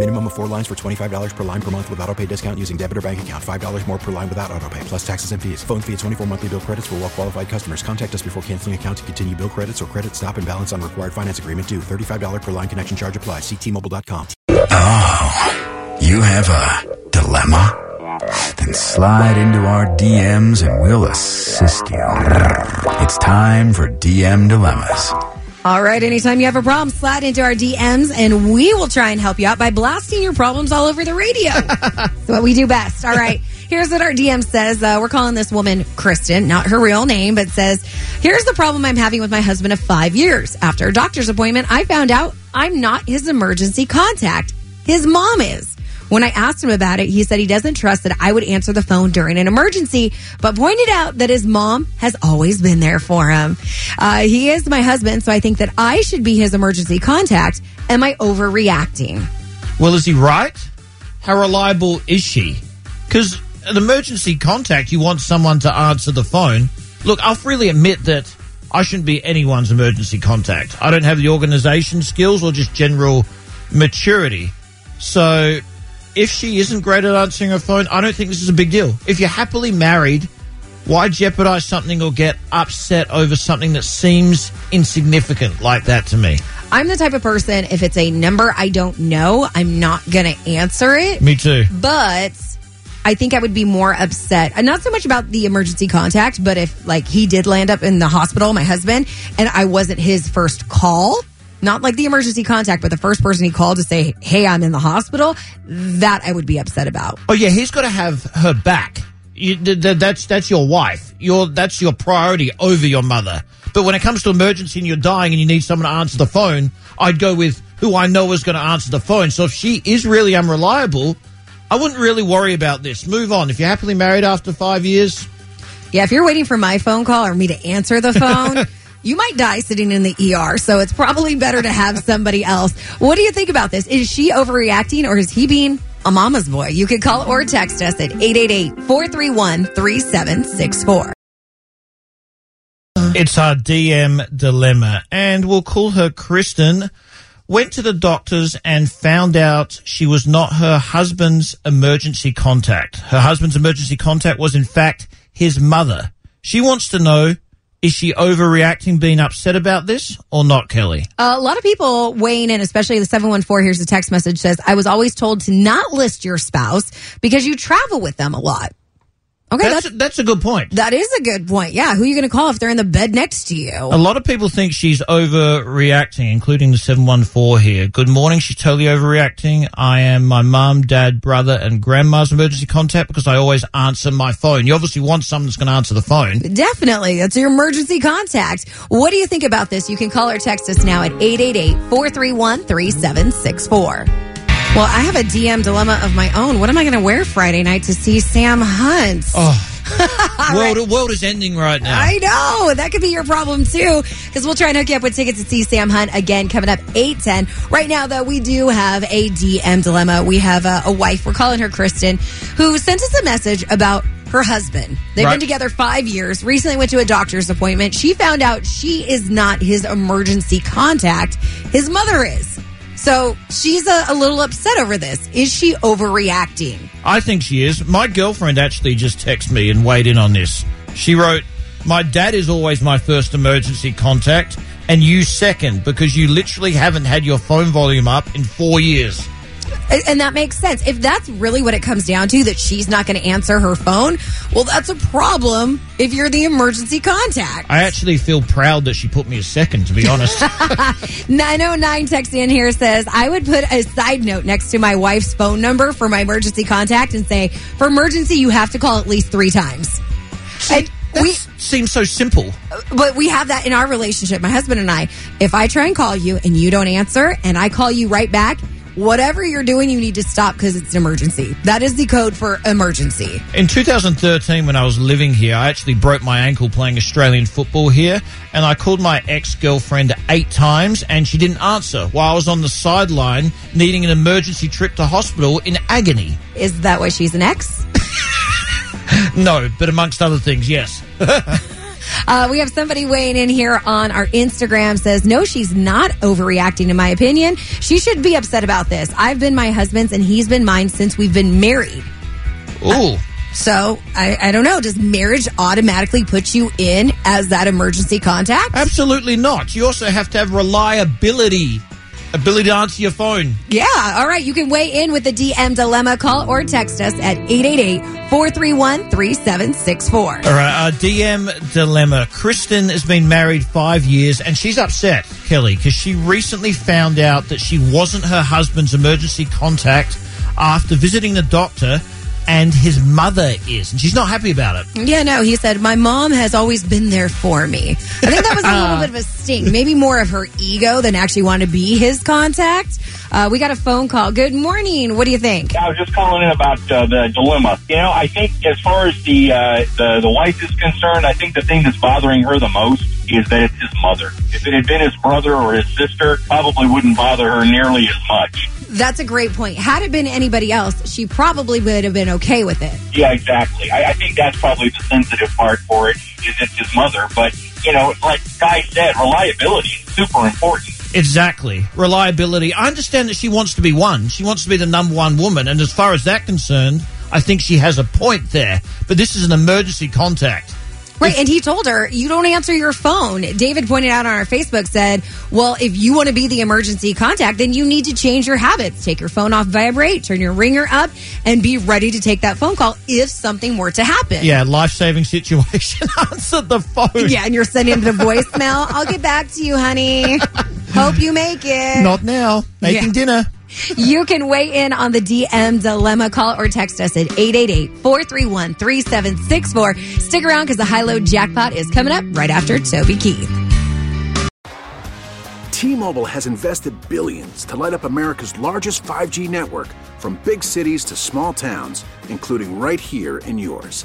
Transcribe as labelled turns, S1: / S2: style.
S1: Minimum of four lines for $25 per line per month with auto pay discount using debit or bank account. $5 more per line without auto pay, plus taxes and fees. Phone fee at 24 monthly bill credits for well qualified customers. Contact us before canceling account to continue bill credits or credit stop and balance on required finance agreement due. $35 per line connection charge applies. Ctmobile.com.
S2: Oh, you have a dilemma? Then slide into our DMs and we'll assist you. It's time for DM Dilemmas.
S3: All right, anytime you have a problem, slide into our DMs and we will try and help you out by blasting your problems all over the radio. That's what we do best. All right. Here's what our DM says. Uh, we're calling this woman Kristen, not her real name, but says, Here's the problem I'm having with my husband of five years. After a doctor's appointment, I found out I'm not his emergency contact. His mom is. When I asked him about it, he said he doesn't trust that I would answer the phone during an emergency, but pointed out that his mom has always been there for him. Uh, he is my husband, so I think that I should be his emergency contact. Am I overreacting?
S4: Well, is he right? How reliable is she? Because an emergency contact, you want someone to answer the phone. Look, I'll freely admit that I shouldn't be anyone's emergency contact. I don't have the organization skills or just general maturity. So if she isn't great at answering her phone, I don't think this is a big deal. If you're happily married, why jeopardize something or get upset over something that seems insignificant like that to me?
S3: I'm the type of person, if it's a number I don't know, I'm not going to answer it.
S4: Me too.
S3: But I think I would be more upset. And not so much about the emergency contact, but if like he did land up in the hospital, my husband, and I wasn't his first call, not like the emergency contact, but the first person he called to say, Hey, I'm in the hospital, that I would be upset about.
S4: Oh yeah, he's got to have her back. You, th- th- that's that's your wife. Your that's your priority over your mother. But when it comes to emergency and you're dying and you need someone to answer the phone, I'd go with who I know is going to answer the phone. So if she is really unreliable, I wouldn't really worry about this. Move on. If you're happily married after five years,
S3: Yeah, if you're waiting for my phone call or me to answer the phone, you might die sitting in the ER. So it's probably better to have somebody else. What do you think about this? Is she overreacting or is he being a mama's boy? You can call or text us at 888 431 3764.
S4: It's our DM dilemma, and we'll call her Kristen. Went to the doctors and found out she was not her husband's emergency contact. Her husband's emergency contact was, in fact, his mother. She wants to know is she overreacting, being upset about this, or not, Kelli?
S3: A lot of people weighing in, especially the 714. Here's a text message says, I was always told to not list your spouse because you travel with them a lot. Okay,
S4: that's,
S3: that's,
S4: that's a good point.
S3: that is a good point. Yeah. Who are you going to call if they're in the bed next to you?
S4: A lot of people think she's overreacting, including the 714 here. Good morning. She's totally overreacting. I am my mum, dad, brother, and grandma's emergency contact because I always answer my phone. You obviously want someone that's going to answer the phone.
S3: Definitely. That's your emergency contact. What do you think about this? You can call or text us now at 888 431 3764. Well, I have a DM dilemma of my own. What am I going to wear Friday night to see Sam Hunt?
S4: Oh, world, the world is ending right now.
S3: I know that could be your problem too, because we'll try and hook you up with tickets to see Sam Hunt again coming up eight ten. Right now, though, we do have a DM dilemma. We have a, a wife. We're calling her Kristen, who sent us a message about her husband. They've
S4: Right.
S3: been together five years. Recently went to a doctor's appointment. She found out she is not his emergency contact. His mother is. So she's a, a little upset over this. Is she overreacting?
S4: I think she is. My girlfriend actually just texted me and weighed in on this. She wrote, My dad is always my first emergency contact, and you second because you literally haven't had your phone volume up in four years.
S3: And- that makes sense. If that's really what it comes down to, that she's not going to answer her phone, well, that's a problem if you're the emergency contact.
S4: I actually feel proud that she put me a second, to be honest.
S3: 909 text in here says, I would put a side note next to my wife's phone number for my emergency contact and say, for emergency, you have to call at least three times. And we,
S4: seems so simple.
S3: Uh, but we have that in our relationship, my husband and I. If I try and call you and you don't answer and I call you right back, whatever you're doing, you need to stop because it's an emergency. That is the code for emergency.
S4: In 2013, when I was living here, I actually broke my ankle playing Australian football here, and I called my ex girlfriend eight times, and she didn't answer while I was on the sideline needing an emergency trip to hospital in agony.
S3: Is that why she's an ex?
S4: No, but amongst other things, yes.
S3: Uh, we have somebody weighing in here on our Instagram says, no, she's not overreacting, in my opinion. She should be upset about this. I've been my husband's and he's been mine since we've been married.
S4: Ooh.
S3: So I, I don't know. Does marriage automatically put you in as that emergency contact?
S4: Absolutely not. You also have to have reliability, ability to answer your phone.
S3: Yeah. All right. You can weigh in with the DM dilemma. Call or text us at 888-431-3764.
S4: All right, uh, DM dilemma. Kristen has been married five years and she's upset, Kelli, because she recently found out that she wasn't her husband's emergency contact after visiting the doctor and his mother is. And she's not happy about it.
S3: Yeah, no, he said, My mom has always been there for me. I think that was a little bit of a sting. Maybe more of her ego than actually want to be his contact. Uh, we got a phone call. Good morning. What do you think?
S5: I was just calling in about uh, the dilemma. You know, I think as far as the, uh, the the wife is concerned, I think the thing that's bothering her the most is that it's his mother. If it had been his brother or his sister, probably wouldn't bother her nearly as much.
S3: That's a great point. Had it been anybody else, she probably would have been okay with it.
S5: Yeah, exactly. I, I think that's probably the sensitive part for it is it's his mother. But you know, like Guy said, reliability is super important.
S4: Exactly. Reliability. I understand that she wants to be one. She wants to be the number one woman. And as far as that concerned, I think she has a point there. But this is an emergency contact.
S3: Right, and he told her, you don't answer your phone. David pointed out on our Facebook, said, well, if you want to be the emergency contact, then you need to change your habits. Take your phone off vibrate, turn your ringer up, and be ready to take that phone call if something were to happen.
S4: Yeah, life saving situation. Answer the phone.
S3: Yeah, and you're sending the voicemail. I'll get back to you, honey. Hope you make it.
S4: Not now. Making
S3: Yeah.
S4: dinner.
S3: You can weigh in on the DM dilemma. Call or text us at 888-431-3764. Stick around because the high-low jackpot is coming up right after Toby Keith.
S6: T-Mobile has invested billions to light up America's largest 5G network from big cities to small towns, including right here in yours.